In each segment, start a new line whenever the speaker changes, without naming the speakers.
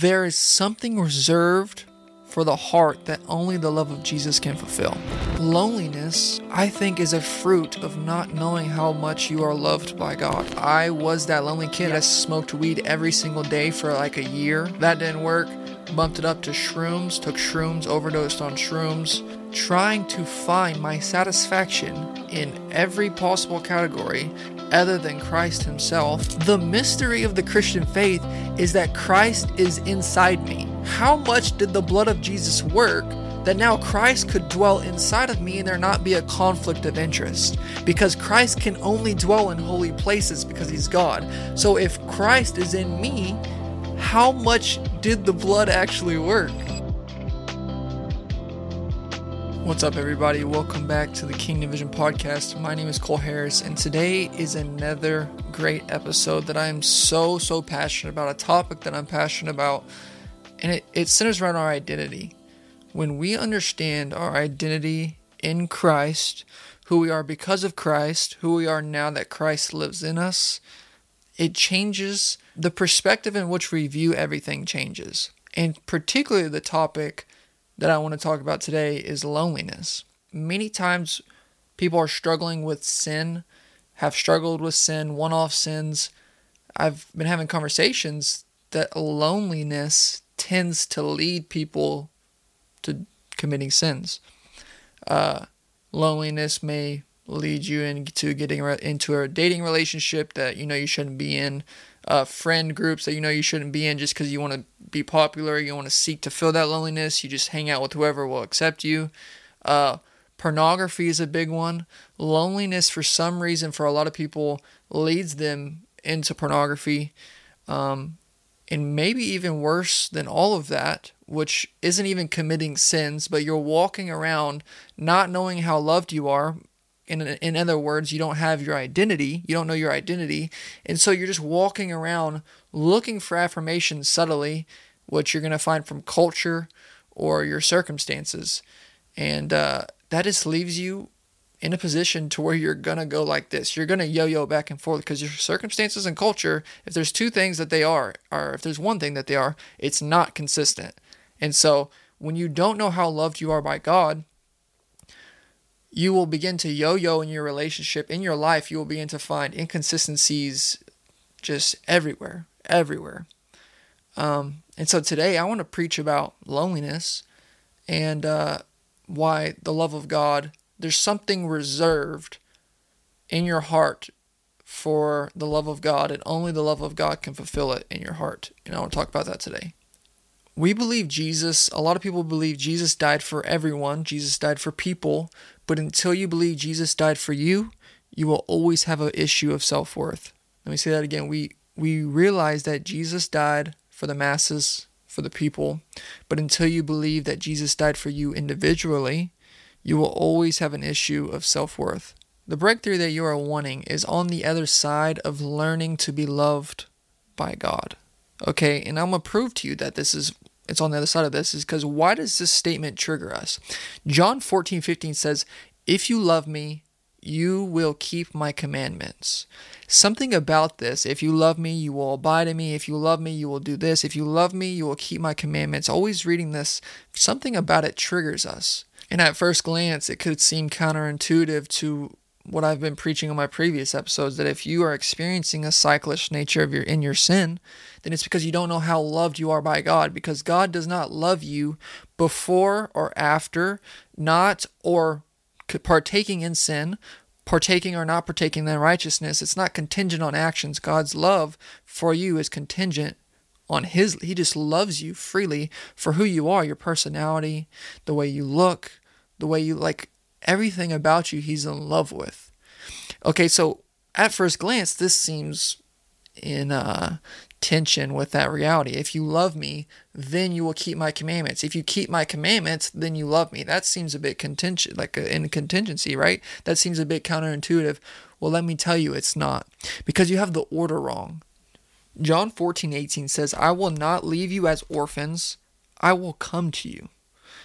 There is something reserved for the heart that only the love of Jesus can fulfill. Loneliness, I think, is a fruit of not knowing how much you are loved by God. I was that lonely kid that smoked weed every single day for like a year. That didn't work. Bumped it up to shrooms, took shrooms, overdosed on shrooms, trying to find my satisfaction in every possible category other than Christ Himself. The mystery of the Christian faith is that Christ is inside me. How much did the blood of Jesus work that now Christ could dwell inside of me and there not be a conflict of interest? Because Christ can only dwell in holy places because He's God. So if Christ is in me, how much did the blood actually work? What's up, everybody? Welcome back to the Kingdom Vision podcast. My name is Cole Harris, and today is another great episode that I am so, so passionate about, a topic that I'm passionate about, and it, it centers around our identity. When we understand our identity in Christ, who we are because of Christ, who we are now that Christ lives in us, it changes the perspective in which we view everything changes. And particularly the topic that I want to talk about today is loneliness. Many times people are struggling with sin, have struggled with sin, one off sins. I've been having conversations that loneliness tends to lead people to committing sins. Uh, loneliness may lead you into getting into a dating relationship that you know you shouldn't be in uh, friend groups that you know you shouldn't be in just because you want to be popular, you want to seek to fill that loneliness, you just hang out with whoever will accept you. Uh, pornography is a big one. Loneliness, for some reason, for a lot of people, leads them into pornography. Um, and maybe even worse than all of that, which isn't even committing sins, but you're walking around not knowing how loved you are, in in other words, you don't have your identity, you don't know your identity, and so you're just walking around looking for affirmation subtly, which you're going to find from culture or your circumstances, and uh, that just leaves you in a position to where you're gonna go like this. You're gonna yo-yo back and forth because your circumstances and culture, if there's two things that they are, or if there's one thing that they are, it's not consistent. And so when you don't know how loved you are by God, you will begin to yo yo in your relationship, in your life, you will begin to find inconsistencies just everywhere, everywhere. Um, and so today I want to preach about loneliness and uh, why the love of God, there's something reserved in your heart for the love of God, and only the love of God can fulfill it in your heart. And I want to talk about that today. We believe Jesus, a lot of people believe Jesus died for everyone, Jesus died for people, but until you believe Jesus died for you, you will always have an issue of self worth. Let me say that again. We we realize that Jesus died for the masses, for the people, but until you believe that Jesus died for you individually, you will always have an issue of self worth. The breakthrough that you are wanting is on the other side of learning to be loved by God. Okay, and I'm gonna prove to you that this is it's on the other side of this is because why does this statement trigger us? John 14, 15 says, If you love me, you will keep my commandments. Something about this, if you love me, you will abide in me. If you love me, you will do this. If you love me, you will keep my commandments. Always reading this, something about it triggers us. And at first glance, it could seem counterintuitive to what I've been preaching on my previous episodes that if you are experiencing a cyclish nature of your in your sin, then it's because you don't know how loved you are by God because God does not love you before or after, not or partaking in sin, partaking or not partaking in righteousness. It's not contingent on actions. God's love for you is contingent on his he just loves you freely for who you are, your personality, the way you look, the way you like everything about you he's in love with. Okay, so at first glance, this seems in uh, tension with that reality. If you love me, then you will keep my commandments. If you keep my commandments, then you love me. That seems a bit contingent, like in contingency, right? That seems a bit counterintuitive. Well, let me tell you, it's not because you have the order wrong. John 14, 18 says, I will not leave you as orphans, I will come to you.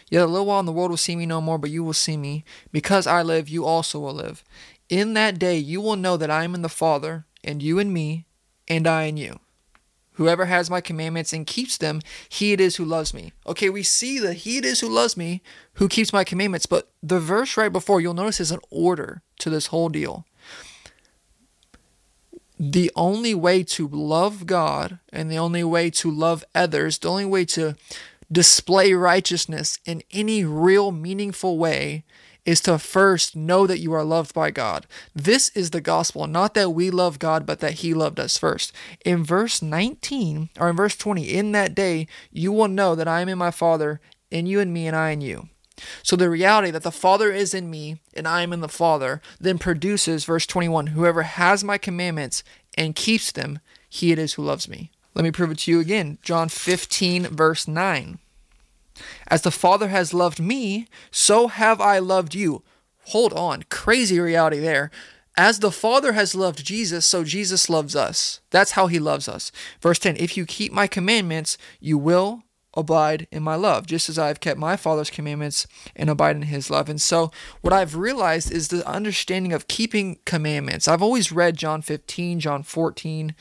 Yet a little while and the world will see me no more, but you will see me. Because I live, you also will live. In that day you will know that I am in the Father, and you in me, and I in you. Whoever has my commandments and keeps them, he it is who loves me. Okay, we see that he it is who loves me, who keeps my commandments, but the verse right before, you'll notice is an order to this whole deal. The only way to love God and the only way to love others, the only way to display righteousness in any real meaningful way is to first know that you are loved by God. This is the gospel, not that we love God, but that He loved us first. In verse 19, or in verse 20, in that day, you will know that I am in my Father, and you in me, and I in you. So the reality that the Father is in me and I am in the Father then produces, verse 21, whoever has my commandments and keeps them, he it is who loves me. Let me prove it to you again. John 15, verse 9. As the Father has loved me, so have I loved you. Hold on, crazy reality there. As the Father has loved Jesus, so Jesus loves us. That's how he loves us. Verse 10 If you keep my commandments, you will abide in my love, just as I have kept my Father's commandments and abide in his love. And so, what I've realized is the understanding of keeping commandments. I've always read John 15, John 14,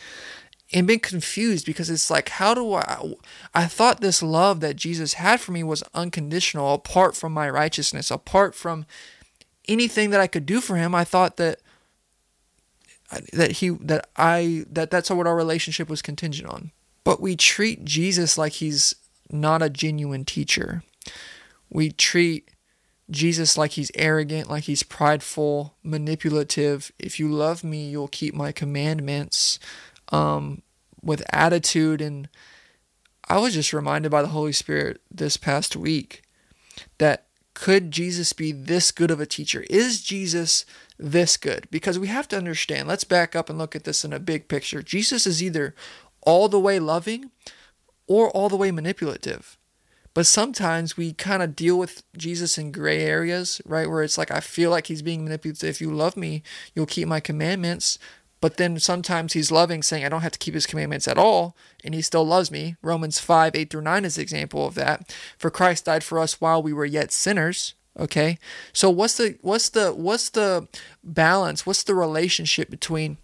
and been confused because it's like how do I I thought this love that Jesus had for me was unconditional apart from my righteousness apart from anything that I could do for him. I thought that that he that I that that's what our relationship was contingent on. But we treat Jesus like he's not a genuine teacher. We treat Jesus like he's arrogant like he's prideful manipulative. If you love me you'll keep my commandments um, with attitude. And I was just reminded by the Holy Spirit this past week that could Jesus be this good of a teacher? Is Jesus this good? Because we have to understand, let's back up and look at this in a big picture. Jesus is either all the way loving or all the way manipulative. But sometimes we kind of deal with Jesus in gray areas, right? Where it's like, I feel like he's being manipulative. If you love me, you'll keep my commandments. But then sometimes he's loving, saying, I don't have to keep his commandments at all, and he still loves me. Romans 5, 8 through 9 is an example of that. For Christ died for us while we were yet sinners. Okay. So what's the what's the what's the balance? What's the relationship between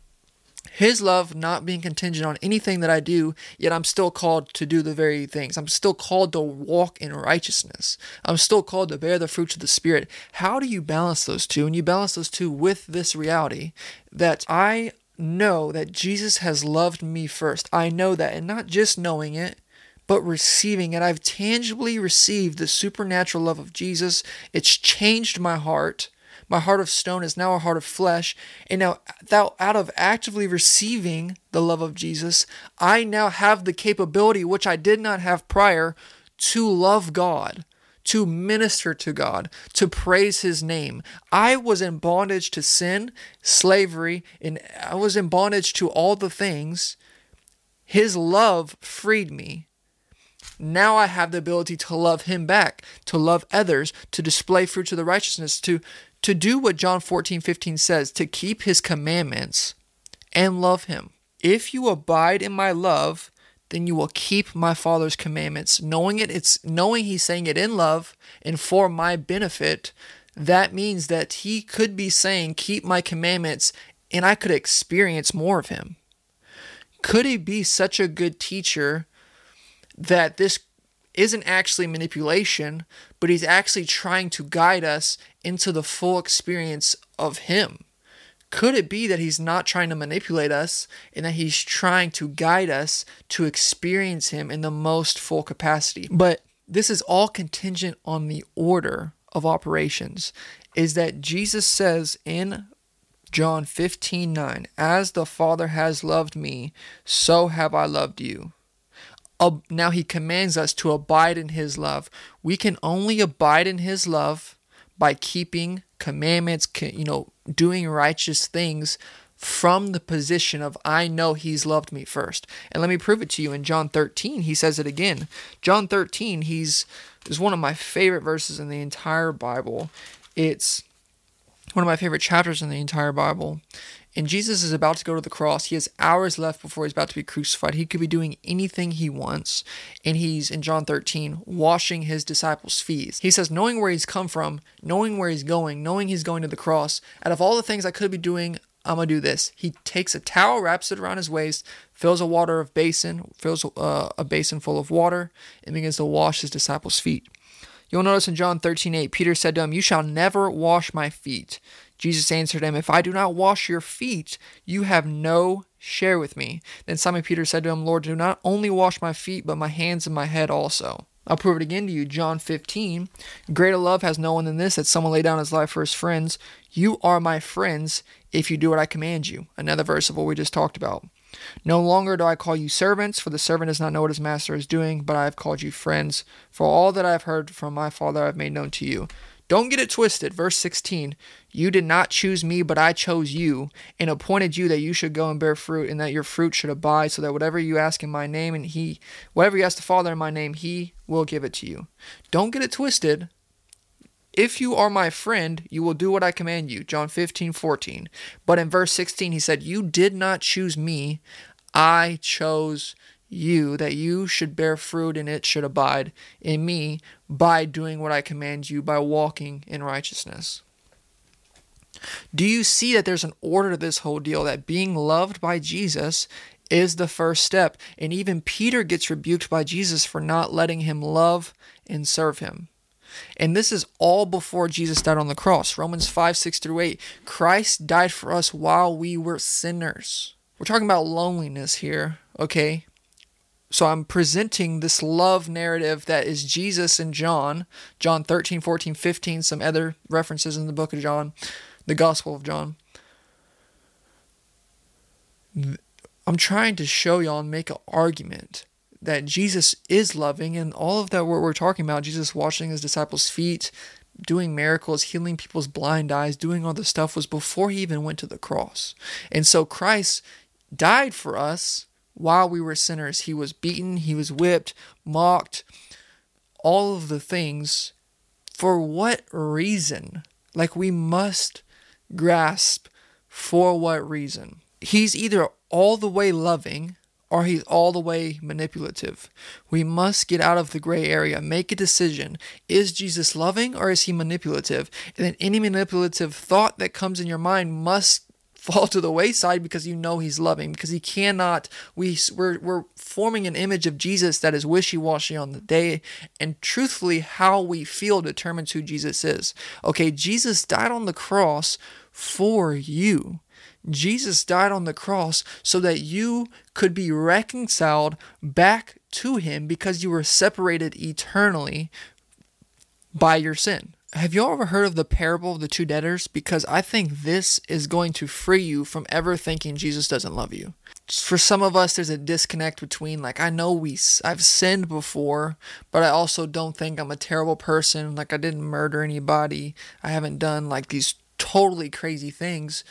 his love not being contingent on anything that I do, yet I'm still called to do the very things. I'm still called to walk in righteousness. I'm still called to bear the fruits of the Spirit. How do you balance those two? And you balance those two with this reality that I know that Jesus has loved me first. I know that, and not just knowing it, but receiving it. I've tangibly received the supernatural love of Jesus. It's changed my heart. My heart of stone is now a heart of flesh. And now, thou, out of actively receiving the love of Jesus, I now have the capability, which I did not have prior, to love God to minister to God, to praise His name. I was in bondage to sin, slavery, and I was in bondage to all the things. His love freed me. Now I have the ability to love Him back, to love others, to display fruits of the righteousness, to, to do what John 14, 15 says, to keep His commandments and love Him. If you abide in my love, then you will keep my father's commandments. Knowing it it's knowing he's saying it in love and for my benefit that means that he could be saying keep my commandments and i could experience more of him. Could he be such a good teacher that this isn't actually manipulation but he's actually trying to guide us into the full experience of him could it be that he's not trying to manipulate us and that he's trying to guide us to experience him in the most full capacity? But this is all contingent on the order of operations. Is that Jesus says in John 15 9, As the Father has loved me, so have I loved you. now he commands us to abide in his love. We can only abide in his love by keeping commandments, you know, doing righteous things from the position of I know he's loved me first. And let me prove it to you in John 13, he says it again. John 13, he's is one of my favorite verses in the entire Bible. It's one of my favorite chapters in the entire Bible. And Jesus is about to go to the cross. He has hours left before he's about to be crucified. He could be doing anything he wants. And he's, in John 13, washing his disciples' feet. He says, knowing where he's come from, knowing where he's going, knowing he's going to the cross, out of all the things I could be doing, I'm gonna do this. He takes a towel, wraps it around his waist, fills a water of basin, fills uh, a basin full of water, and begins to wash his disciples' feet. You'll notice in John 13, 8, Peter said to him, You shall never wash my feet. Jesus answered him, If I do not wash your feet, you have no share with me. Then Simon Peter said to him, Lord, do not only wash my feet, but my hands and my head also. I'll prove it again to you. John 15. Greater love has no one than this, that someone lay down his life for his friends. You are my friends if you do what I command you. Another verse of what we just talked about. No longer do I call you servants, for the servant does not know what his master is doing, but I have called you friends. For all that I have heard from my Father I have made known to you. Don't get it twisted. Verse 16 You did not choose me, but I chose you, and appointed you that you should go and bear fruit, and that your fruit should abide, so that whatever you ask in my name, and he, whatever you ask the Father in my name, he will give it to you. Don't get it twisted. If you are my friend, you will do what I command you. John 15, 14. But in verse 16, he said, You did not choose me, I chose you, that you should bear fruit and it should abide in me by doing what I command you, by walking in righteousness. Do you see that there's an order to this whole deal? That being loved by Jesus is the first step. And even Peter gets rebuked by Jesus for not letting him love and serve him. And this is all before Jesus died on the cross. Romans 5 6 through 8. Christ died for us while we were sinners. We're talking about loneliness here, okay? So I'm presenting this love narrative that is Jesus and John, John 13, 14, 15, some other references in the book of John, the Gospel of John. I'm trying to show y'all and make an argument that Jesus is loving and all of that what we're talking about, Jesus washing his disciples' feet, doing miracles, healing people's blind eyes, doing all this stuff was before he even went to the cross. And so Christ died for us while we were sinners. He was beaten, he was whipped, mocked, all of the things. For what reason? Like, we must grasp for what reason. He's either all the way loving or he's all the way manipulative. We must get out of the gray area, make a decision. Is Jesus loving or is he manipulative? And then any manipulative thought that comes in your mind must fall to the wayside because you know he's loving because he cannot we we're, we're forming an image of jesus that is wishy-washy on the day and truthfully how we feel determines who jesus is okay jesus died on the cross for you jesus died on the cross so that you could be reconciled back to him because you were separated eternally by your sin have you ever heard of the parable of the two debtors? Because I think this is going to free you from ever thinking Jesus doesn't love you. For some of us, there's a disconnect between like I know we I've sinned before, but I also don't think I'm a terrible person. Like I didn't murder anybody. I haven't done like these totally crazy things,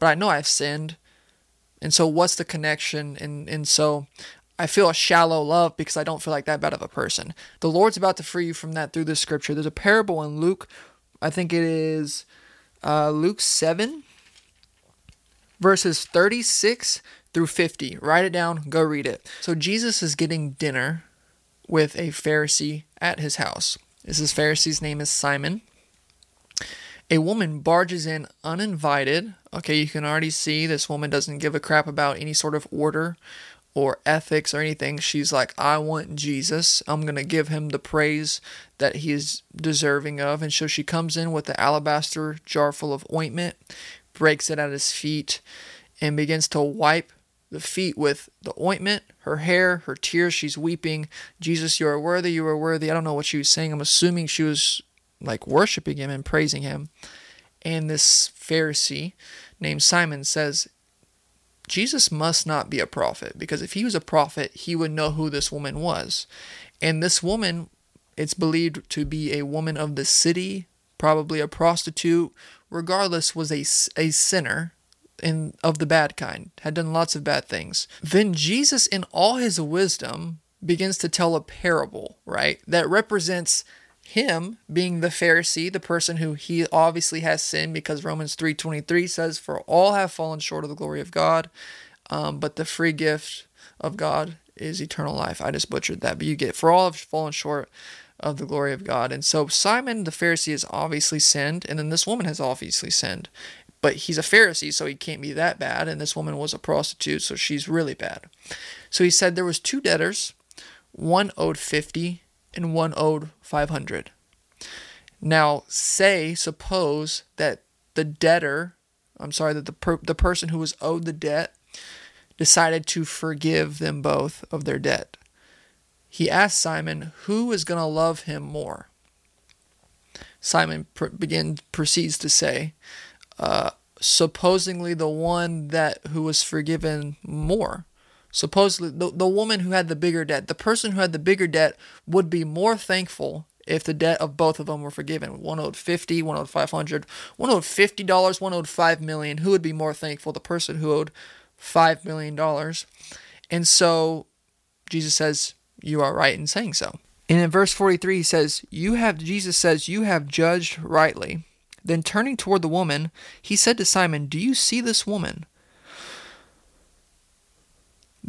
but I know I've sinned. And so, what's the connection? And and so, I feel a shallow love because I don't feel like that bad of a person. The Lord's about to free you from that through this scripture. There's a parable in Luke, I think it is uh, Luke 7, verses 36 through 50. Write it down, go read it. So Jesus is getting dinner with a Pharisee at his house. This is Pharisee's name is Simon. A woman barges in uninvited. Okay, you can already see this woman doesn't give a crap about any sort of order or ethics or anything. She's like, I want Jesus. I'm going to give him the praise that he is deserving of. And so she comes in with the alabaster jar full of ointment, breaks it at his feet, and begins to wipe the feet with the ointment, her hair, her tears. She's weeping. Jesus, you are worthy. You are worthy. I don't know what she was saying. I'm assuming she was like worshiping him and praising him. And this Pharisee named Simon says, Jesus must not be a prophet because if he was a prophet, he would know who this woman was. And this woman, it's believed to be a woman of the city, probably a prostitute, regardless, was a, a sinner in, of the bad kind, had done lots of bad things. Then Jesus, in all his wisdom, begins to tell a parable, right? That represents him being the Pharisee, the person who he obviously has sinned because Romans 3:23 says for all have fallen short of the glory of God, um, but the free gift of God is eternal life. I just butchered that, but you get for all have fallen short of the glory of God. And so Simon the Pharisee has obviously sinned, and then this woman has obviously sinned. but he's a Pharisee, so he can't be that bad. And this woman was a prostitute, so she's really bad. So he said there was two debtors, one owed 50 and one owed 500. Now, say, suppose that the debtor, I'm sorry, that the, per, the person who was owed the debt decided to forgive them both of their debt. He asked Simon, who is going to love him more? Simon pr- begin, proceeds to say, uh, supposingly the one that who was forgiven more. Supposedly, the, the woman who had the bigger debt, the person who had the bigger debt would be more thankful if the debt of both of them were forgiven. One owed 50, one owed 500, one owed $50, one owed 5 million. Who would be more thankful? The person who owed 5 million dollars. And so Jesus says, "You are right in saying so." And in verse 43 he says, "You have Jesus says, you have judged rightly." Then turning toward the woman, he said to Simon, "Do you see this woman?"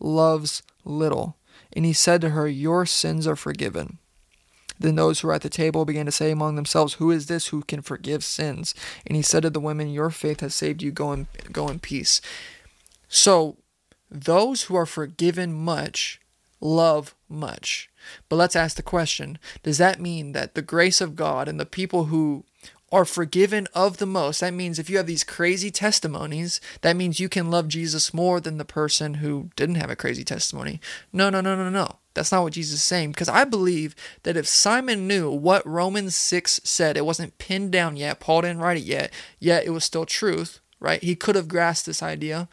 loves little. And he said to her, Your sins are forgiven. Then those who were at the table began to say among themselves, Who is this who can forgive sins? And he said to the women, Your faith has saved you. Go in, go in peace. So, those who are forgiven much love much. But let's ask the question Does that mean that the grace of God and the people who are forgiven of the most. That means if you have these crazy testimonies, that means you can love Jesus more than the person who didn't have a crazy testimony. No, no, no, no, no. That's not what Jesus is saying. Because I believe that if Simon knew what Romans 6 said, it wasn't pinned down yet, Paul didn't write it yet, yet it was still truth, right? He could have grasped this idea.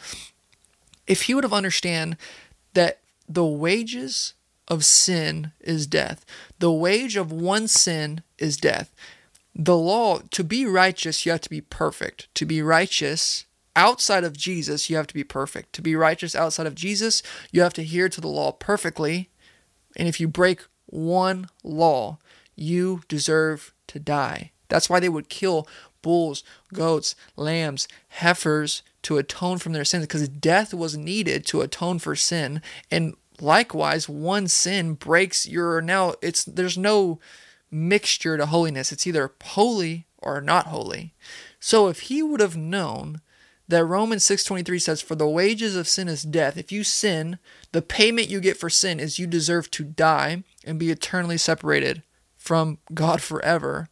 If he would have understand that the wages of sin is death, the wage of one sin is death the law, to be righteous, you have to be perfect. To be righteous outside of Jesus, you have to be perfect. To be righteous outside of Jesus, you have to adhere to the law perfectly. And if you break one law, you deserve to die. That's why they would kill bulls, goats, lambs, heifers to atone from their sins because death was needed to atone for sin. And likewise, one sin breaks your now it's there's no mixture to holiness. It's either holy or not holy. So if he would have known that Romans 6:23 says for the wages of sin is death, if you sin, the payment you get for sin is you deserve to die and be eternally separated from God forever.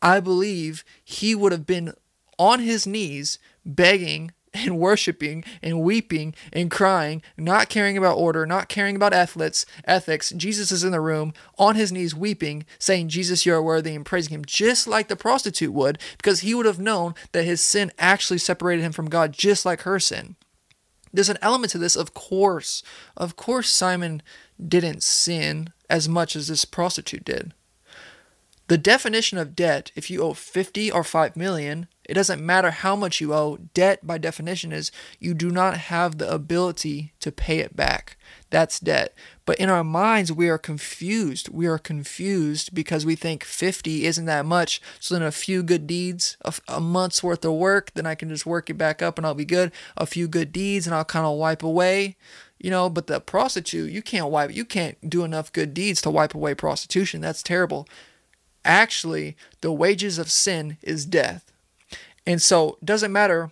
I believe he would have been on his knees begging and worshiping and weeping and crying, not caring about order, not caring about ethics, ethics. Jesus is in the room on his knees weeping, saying, Jesus, you are worthy, and praising him, just like the prostitute would, because he would have known that his sin actually separated him from God, just like her sin. There's an element to this, of course. Of course, Simon didn't sin as much as this prostitute did. The definition of debt, if you owe 50 or 5 million, it doesn't matter how much you owe. Debt, by definition, is you do not have the ability to pay it back. That's debt. But in our minds, we are confused. We are confused because we think 50 isn't that much. So then a few good deeds, a, a month's worth of work, then I can just work it back up and I'll be good. A few good deeds and I'll kind of wipe away you know but the prostitute you can't wipe you can't do enough good deeds to wipe away prostitution that's terrible actually the wages of sin is death. And so doesn't matter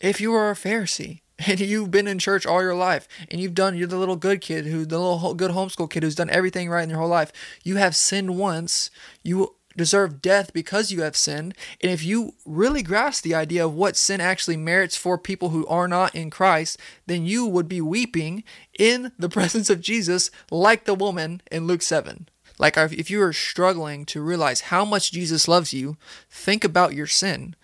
if you are a Pharisee and you've been in church all your life and you've done you're the little good kid who the little good homeschool kid who's done everything right in your whole life you have sinned once you deserve death because you have sinned. And if you really grasp the idea of what sin actually merits for people who are not in Christ then you would be weeping in the presence of Jesus like the woman in Luke 7 like if you are struggling to realize how much Jesus loves you think about your sin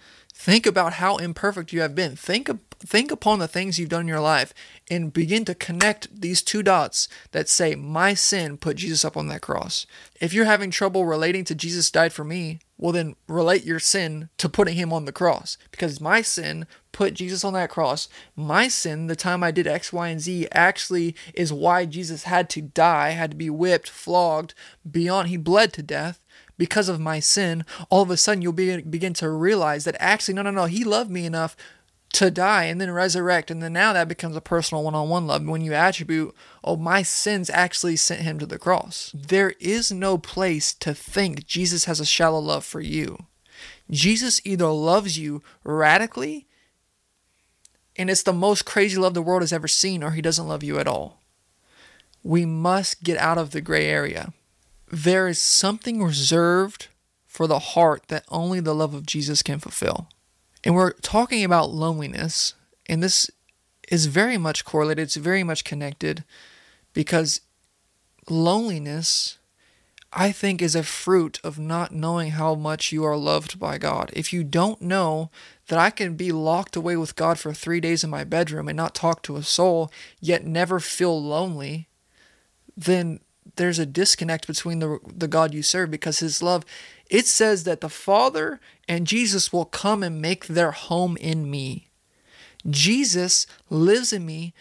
Think about how imperfect you have been. Think think upon the things you've done in your life and begin to connect these two dots that say my sin put Jesus up on that cross. If you're having trouble relating to Jesus died for me, well then relate your sin to putting him on the cross because my sin put Jesus on that cross. My sin, the time I did X, Y, and Z, actually is why Jesus had to die, had to be whipped, flogged, beyond, he bled to death because of my sin, all of a sudden you'll be, begin to realize that actually, no, no, no, he loved me enough to die and then resurrect. And then now that becomes a personal one on one love when you attribute, oh, my sins actually sent him to the cross. There is no place to think Jesus has a shallow love for you. Jesus either loves you radically, and it's the most crazy love the world has ever seen, or he doesn't love you at all. We must get out of the gray area there is something reserved for the heart that only the love of Jesus can fulfill. And we're talking about loneliness, and this is very much correlated, it's very much connected because loneliness, I think, is a fruit of not knowing how much you are loved by God. If you don't know that I can be locked away with God for three days in my bedroom and not talk to a soul, yet never feel lonely, then there's a disconnect between the the God you serve because his love it says that the Father and Jesus will come and make their home in me. Jesus lives in me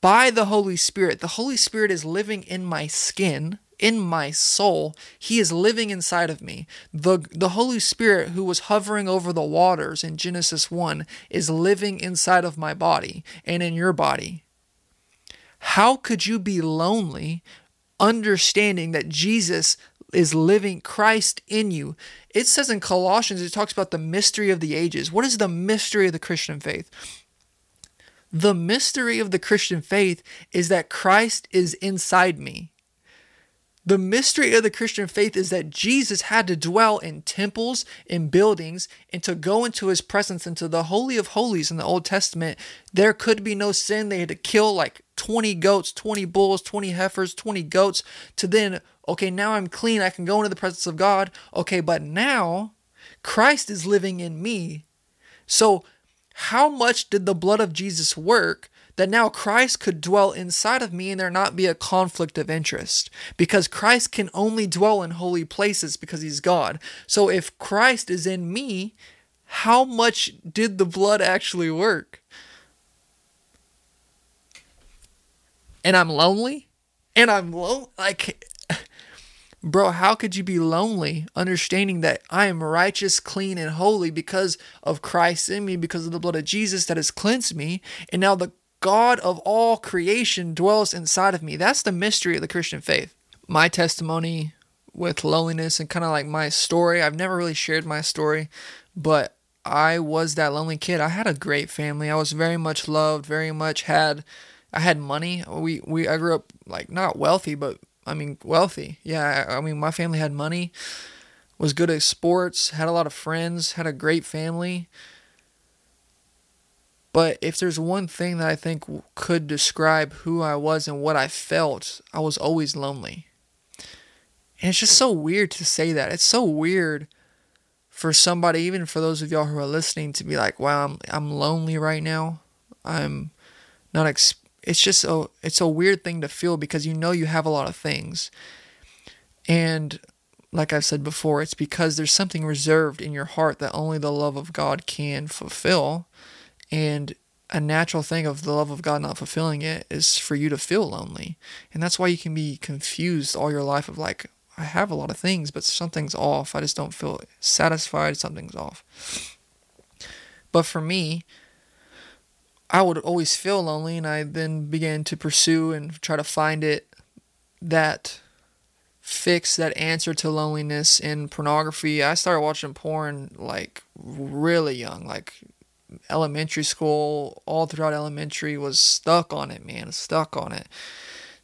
by the Holy Spirit. The Holy Spirit is living in my skin, in my soul. He is living inside of me. The, the Holy Spirit, who was hovering over the waters in Genesis 1, is living inside of my body and in your body. How could you be lonely understanding that Jesus is living Christ in you. It says in Colossians, it talks about the mystery of the ages. What is the mystery of the Christian faith? The mystery of the Christian faith is that Christ is inside me. The mystery of the Christian faith is that Jesus had to dwell in temples, in buildings, and to go into his presence, into the Holy of Holies in the Old Testament. There could be no sin. They had to kill like 20 goats, 20 bulls, 20 heifers, 20 goats to then, okay, now I'm clean. I can go into the presence of God. Okay, but now Christ is living in me. So, how much did the blood of Jesus work that now Christ could dwell inside of me and there not be a conflict of interest because Christ can only dwell in holy places because he's God. So if Christ is in me, how much did the blood actually work? And I'm lonely? And I'm lonely? Like, bro, how could you be lonely understanding that I am righteous, clean, and holy because of Christ in me, because of the blood of Jesus that has cleansed me? And now the God of all creation dwells inside of me. That's the mystery of the Christian faith. My testimony with loneliness and kind of like my story, I've never really shared my story, but I was that lonely kid. I had a great family. I was very much loved, very much had I had money. We we I grew up like not wealthy, but I mean wealthy. Yeah, I, I mean my family had money, was good at sports, had a lot of friends, had a great family. But if there's one thing that I think could describe who I was and what I felt, I was always lonely. And it's just so weird to say that. It's so weird for somebody, even for those of y'all who are listening, to be like, "Wow, I'm I'm lonely right now. I'm not." Ex-. It's just a it's a weird thing to feel because you know you have a lot of things, and like I've said before, it's because there's something reserved in your heart that only the love of God can fulfill and a natural thing of the love of God not fulfilling it is for you to feel lonely. And that's why you can be confused all your life of like, I have a lot of things, but something's off. I just don't feel satisfied. Something's off. But for me, I would always feel lonely, and I then began to pursue and try to find it that fix, that answer to loneliness in pornography. I started watching porn like really young, like elementary school, all throughout elementary, was stuck on it, man, stuck on it.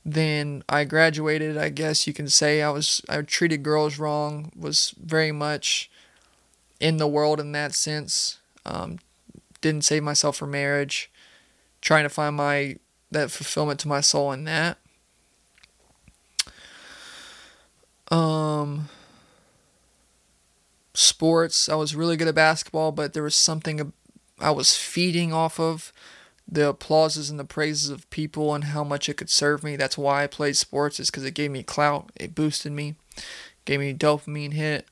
Then I graduated, I guess you can say I was I treated girls wrong, was very much in the world in that sense. Um, didn't save myself for marriage, trying to find my that fulfillment to my soul in that. Um sports. I was really good at basketball, but there was something I was feeding off of the applauses and the praises of people and how much it could serve me. That's why I played sports, is because it gave me clout, it boosted me, gave me dopamine hit.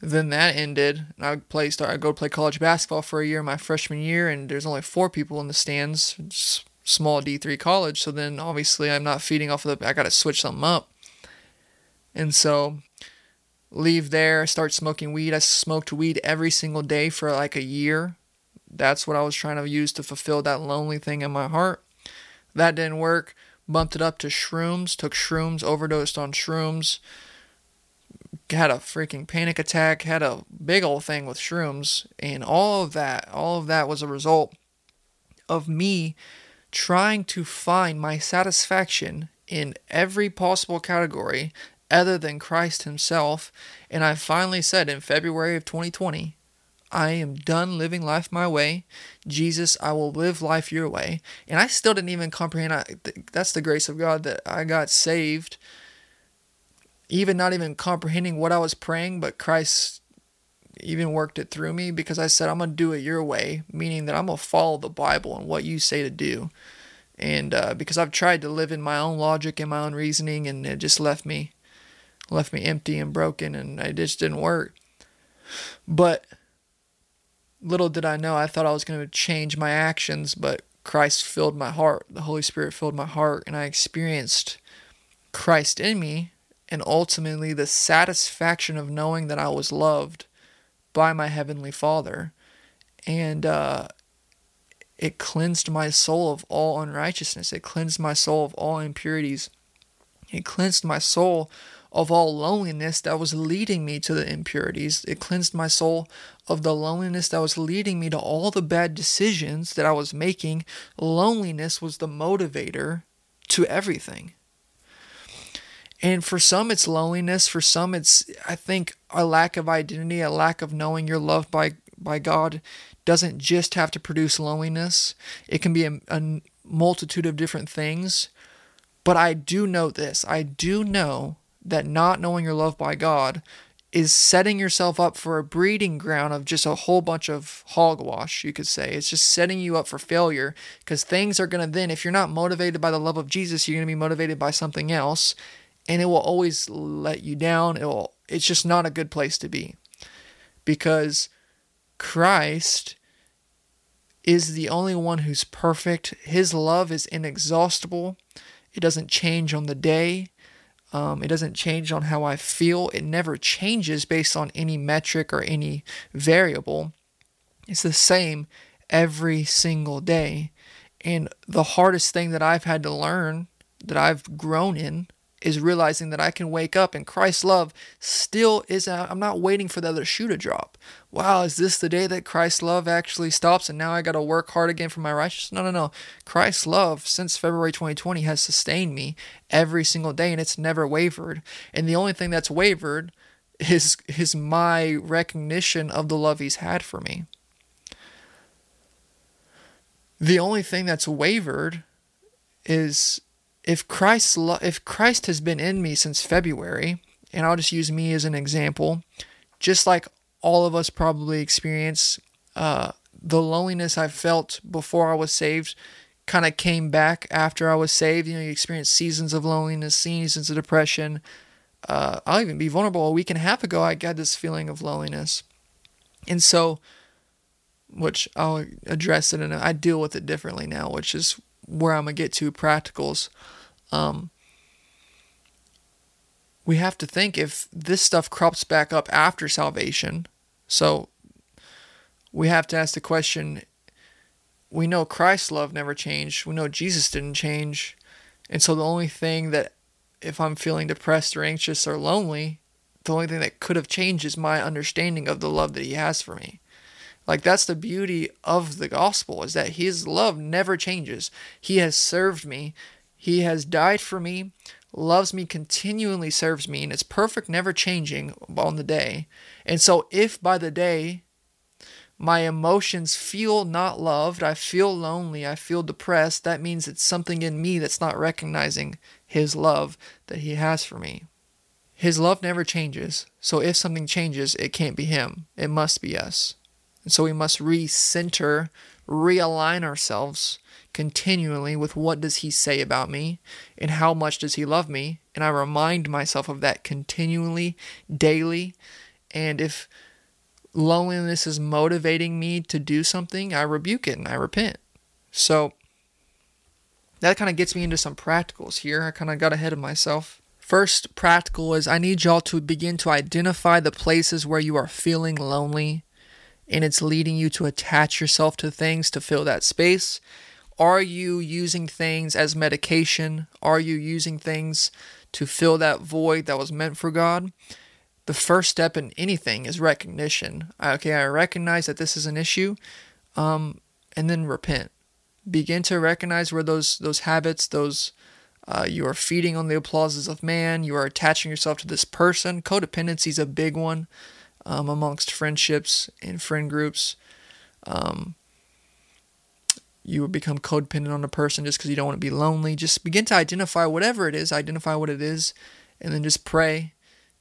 Then that ended, and I play start I go play college basketball for a year my freshman year, and there's only four people in the stands. Small D three college, so then obviously I'm not feeding off of the. I got to switch something up, and so leave there, start smoking weed. I smoked weed every single day for like a year. That's what I was trying to use to fulfill that lonely thing in my heart. That didn't work. Bumped it up to shrooms, took shrooms, overdosed on shrooms, had a freaking panic attack, had a big old thing with shrooms, and all of that, all of that was a result of me trying to find my satisfaction in every possible category other than Christ Himself. And I finally said in February of 2020, I am done living life my way. Jesus, I will live life your way. And I still didn't even comprehend. I, that's the grace of God that I got saved. Even not even comprehending what I was praying, but Christ even worked it through me because I said, I'm going to do it your way, meaning that I'm going to follow the Bible and what you say to do. And uh, because I've tried to live in my own logic and my own reasoning, and it just left me left me empty and broken and it just didn't work. But little did I know, I thought I was going to change my actions, but Christ filled my heart. The Holy Spirit filled my heart, and I experienced Christ in me, and ultimately the satisfaction of knowing that I was loved by my Heavenly Father. And uh, it cleansed my soul of all unrighteousness, it cleansed my soul of all impurities, it cleansed my soul of all loneliness that was leading me to the impurities. It cleansed my soul of the loneliness that was leading me to all the bad decisions that I was making. Loneliness was the motivator to everything. And for some, it's loneliness. For some, it's, I think, a lack of identity, a lack of knowing you're loved by, by God doesn't just have to produce loneliness. It can be a, a multitude of different things. But I do know this I do know that not knowing you're loved by God is setting yourself up for a breeding ground of just a whole bunch of hogwash, you could say. It's just setting you up for failure because things are going to then, if you're not motivated by the love of Jesus, you're going to be motivated by something else and it will always let you down. It will, it's just not a good place to be because Christ is the only one who's perfect. His love is inexhaustible, it doesn't change on the day. Um, it doesn't change on how I feel. It never changes based on any metric or any variable. It's the same every single day. And the hardest thing that I've had to learn, that I've grown in, is realizing that I can wake up and Christ's love still is out. I'm not waiting for the other shoe to drop. Wow, is this the day that Christ's love actually stops and now I got to work hard again for my righteousness? No, no, no. Christ's love since February 2020 has sustained me every single day and it's never wavered. And the only thing that's wavered is is my recognition of the love he's had for me. The only thing that's wavered is if Christ lo- if Christ has been in me since February, and I'll just use me as an example, just like all of us probably experience, uh, the loneliness I felt before I was saved kind of came back after I was saved. You know, you experience seasons of loneliness, seasons of depression. Uh, I'll even be vulnerable. A week and a half ago, I got this feeling of loneliness, and so, which I'll address it and I deal with it differently now, which is where I'm gonna get to practicals. Um, we have to think if this stuff crops back up after salvation. So we have to ask the question we know Christ's love never changed, we know Jesus didn't change. And so the only thing that, if I'm feeling depressed or anxious or lonely, the only thing that could have changed is my understanding of the love that He has for me. Like that's the beauty of the gospel is that his love never changes. He has served me he has died for me, loves me, continually serves me, and it's perfect, never changing on the day. And so, if by the day my emotions feel not loved, I feel lonely, I feel depressed, that means it's something in me that's not recognizing His love that He has for me. His love never changes. So if something changes, it can't be Him. It must be us. And so we must recenter, realign ourselves continually with what does he say about me and how much does he love me. And i remind myself of that continually daily. And if loneliness is motivating me to do something i rebuke it and i repent. So that kind of gets me into some practicals here. I kind of got ahead of myself. First practical is i need y'all to begin to identify the places where you are feeling lonely and it's leading you to attach yourself to things to fill that space are you using things as medication? Are you using things to fill that void that was meant for God? The first step in anything is recognition. Okay, I recognize that this is an issue, um, and then repent. Begin to recognize where those those habits, those uh, you are feeding on the applauses of man. You are attaching yourself to this person. Codependency is a big one um, amongst friendships and friend groups. Um, you would become codependent on a person just because you don't want to be lonely. Just begin to identify whatever it is, identify what it is, and then just pray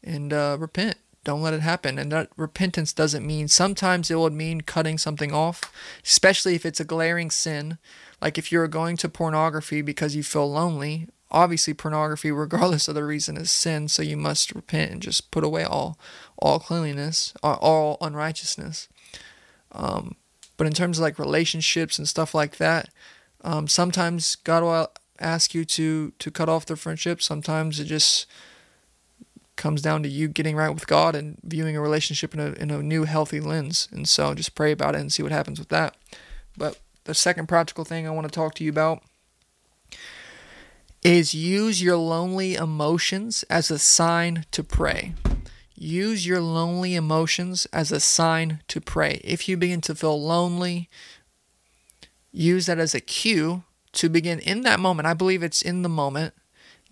and uh, repent. Don't let it happen. And that repentance doesn't mean, sometimes it would mean cutting something off, especially if it's a glaring sin. Like if you're going to pornography because you feel lonely, obviously pornography, regardless of the reason, is sin. So you must repent and just put away all, all cleanliness, all unrighteousness. Um, but in terms of like relationships and stuff like that, um, sometimes God will ask you to to cut off the friendship. Sometimes it just comes down to you getting right with God and viewing a relationship in a in a new healthy lens. And so just pray about it and see what happens with that. But the second practical thing I want to talk to you about is use your lonely emotions as a sign to pray. Use your lonely emotions as a sign to pray. If you begin to feel lonely, use that as a cue to begin in that moment. I believe it's in the moment.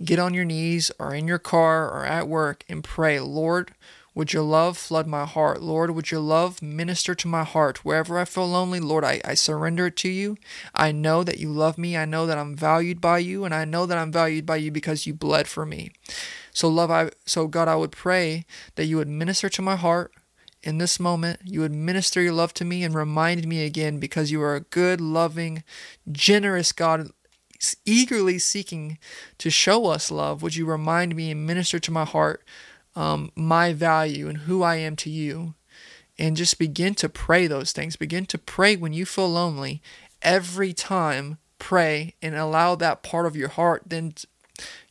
Get on your knees or in your car or at work and pray, Lord, would your love flood my heart? Lord, would your love minister to my heart? Wherever I feel lonely, Lord, I, I surrender it to you. I know that you love me. I know that I'm valued by you, and I know that I'm valued by you because you bled for me. So love I so God I would pray that you would minister to my heart in this moment. You would minister your love to me and remind me again because you are a good, loving, generous God eagerly seeking to show us love. Would you remind me and minister to my heart um, my value and who I am to you? And just begin to pray those things. Begin to pray when you feel lonely. Every time, pray and allow that part of your heart then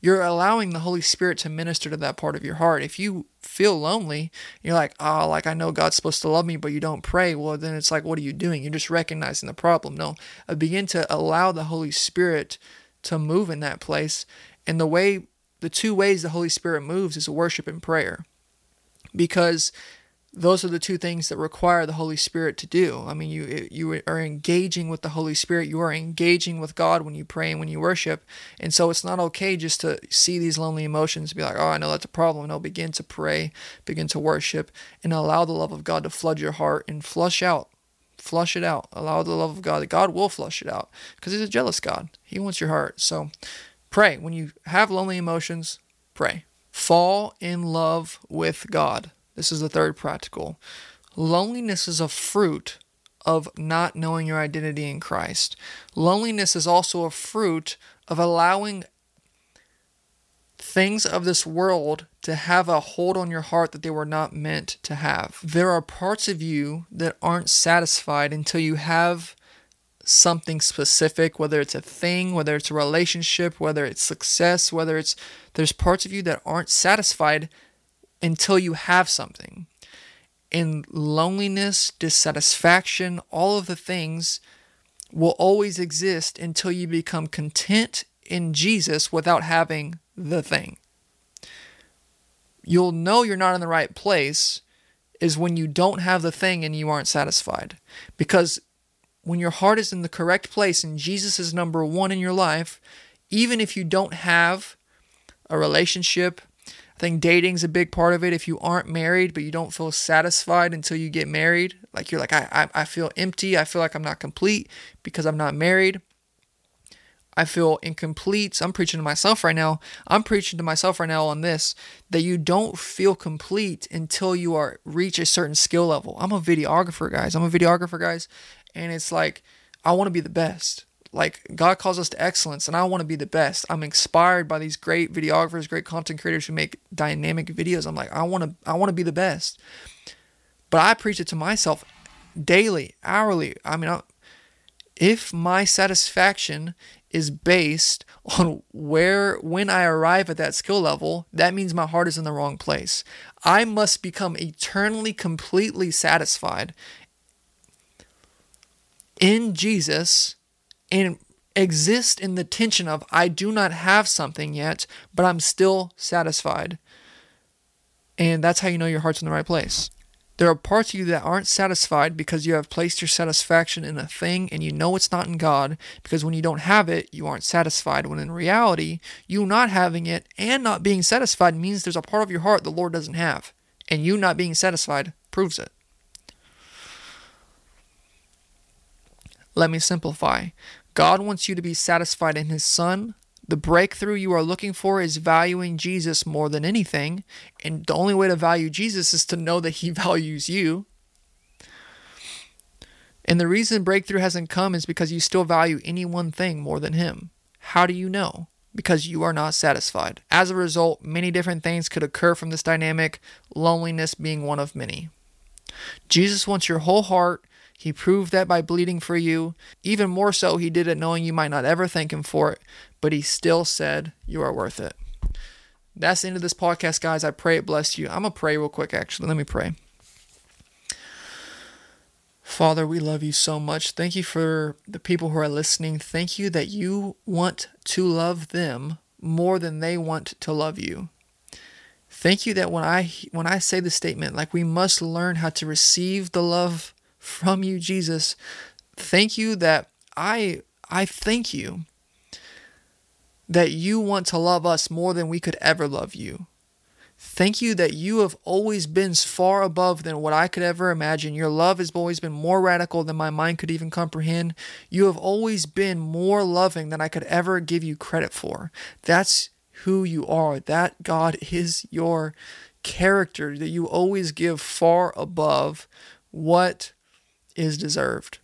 you're allowing the Holy Spirit to minister to that part of your heart. If you feel lonely, you're like, oh, like I know God's supposed to love me, but you don't pray. Well, then it's like, what are you doing? You're just recognizing the problem. No, I begin to allow the Holy Spirit to move in that place. And the way, the two ways the Holy Spirit moves is worship and prayer. Because those are the two things that require the Holy Spirit to do. I mean, you you are engaging with the Holy Spirit. You are engaging with God when you pray and when you worship. And so it's not okay just to see these lonely emotions be like, "Oh, I know that's a problem." No, begin to pray, begin to worship, and allow the love of God to flood your heart and flush out, flush it out. Allow the love of God. God will flush it out because He's a jealous God. He wants your heart. So, pray when you have lonely emotions. Pray. Fall in love with God. This is the third practical. Loneliness is a fruit of not knowing your identity in Christ. Loneliness is also a fruit of allowing things of this world to have a hold on your heart that they were not meant to have. There are parts of you that aren't satisfied until you have something specific, whether it's a thing, whether it's a relationship, whether it's success, whether it's there's parts of you that aren't satisfied until you have something. And loneliness, dissatisfaction, all of the things will always exist until you become content in Jesus without having the thing. You'll know you're not in the right place is when you don't have the thing and you aren't satisfied. Because when your heart is in the correct place and Jesus is number one in your life, even if you don't have a relationship, I think dating's a big part of it. If you aren't married, but you don't feel satisfied until you get married, like you're like, I, I, I feel empty. I feel like I'm not complete because I'm not married. I feel incomplete. I'm preaching to myself right now. I'm preaching to myself right now on this that you don't feel complete until you are reach a certain skill level. I'm a videographer, guys. I'm a videographer, guys, and it's like I want to be the best. Like God calls us to excellence, and I want to be the best. I'm inspired by these great videographers, great content creators who make dynamic videos. I'm like, I want to, I want to be the best. But I preach it to myself daily, hourly. I mean, if my satisfaction is based on where when I arrive at that skill level, that means my heart is in the wrong place. I must become eternally completely satisfied in Jesus and exist in the tension of I do not have something yet, but I'm still satisfied. And that's how you know your heart's in the right place. There are parts of you that aren't satisfied because you have placed your satisfaction in a thing and you know it's not in God because when you don't have it, you aren't satisfied. When in reality, you not having it and not being satisfied means there's a part of your heart the Lord doesn't have. And you not being satisfied proves it. Let me simplify. God wants you to be satisfied in His Son. The breakthrough you are looking for is valuing Jesus more than anything. And the only way to value Jesus is to know that He values you. And the reason breakthrough hasn't come is because you still value any one thing more than Him. How do you know? Because you are not satisfied. As a result, many different things could occur from this dynamic, loneliness being one of many. Jesus wants your whole heart, he proved that by bleeding for you. Even more so, he did it knowing you might not ever thank him for it, but he still said, You are worth it. That's the end of this podcast, guys. I pray it blessed you. I'm going to pray real quick, actually. Let me pray. Father, we love you so much. Thank you for the people who are listening. Thank you that you want to love them more than they want to love you. Thank you that when I when I say the statement like we must learn how to receive the love from you, Jesus. Thank you that I I thank you that you want to love us more than we could ever love you. Thank you that you have always been far above than what I could ever imagine. Your love has always been more radical than my mind could even comprehend. You have always been more loving than I could ever give you credit for. That's who you are. That God is your character that you always give far above what is deserved,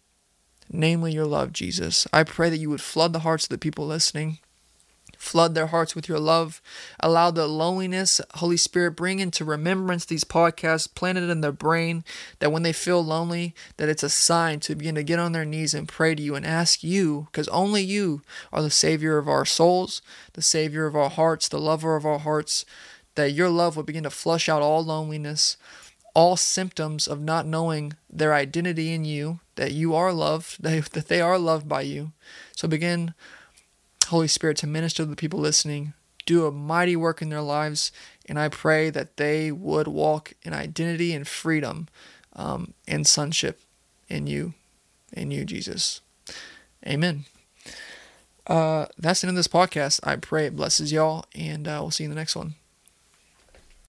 namely your love, Jesus. I pray that you would flood the hearts of the people listening. Flood their hearts with your love. Allow the loneliness, Holy Spirit, bring into remembrance these podcasts, plant it in their brain that when they feel lonely, that it's a sign to begin to get on their knees and pray to you and ask you, because only you are the Savior of our souls, the Savior of our hearts, the lover of our hearts, that your love would begin to flush out all loneliness, all symptoms of not knowing their identity in you, that you are loved, that they are loved by you. So begin, Holy Spirit, to minister to the people listening. Do a mighty work in their lives, and I pray that they would walk in identity and freedom um, and sonship in you, in you, Jesus. Amen. Uh, that's the end of this podcast. I pray it blesses y'all, and uh, we'll see you in the next one.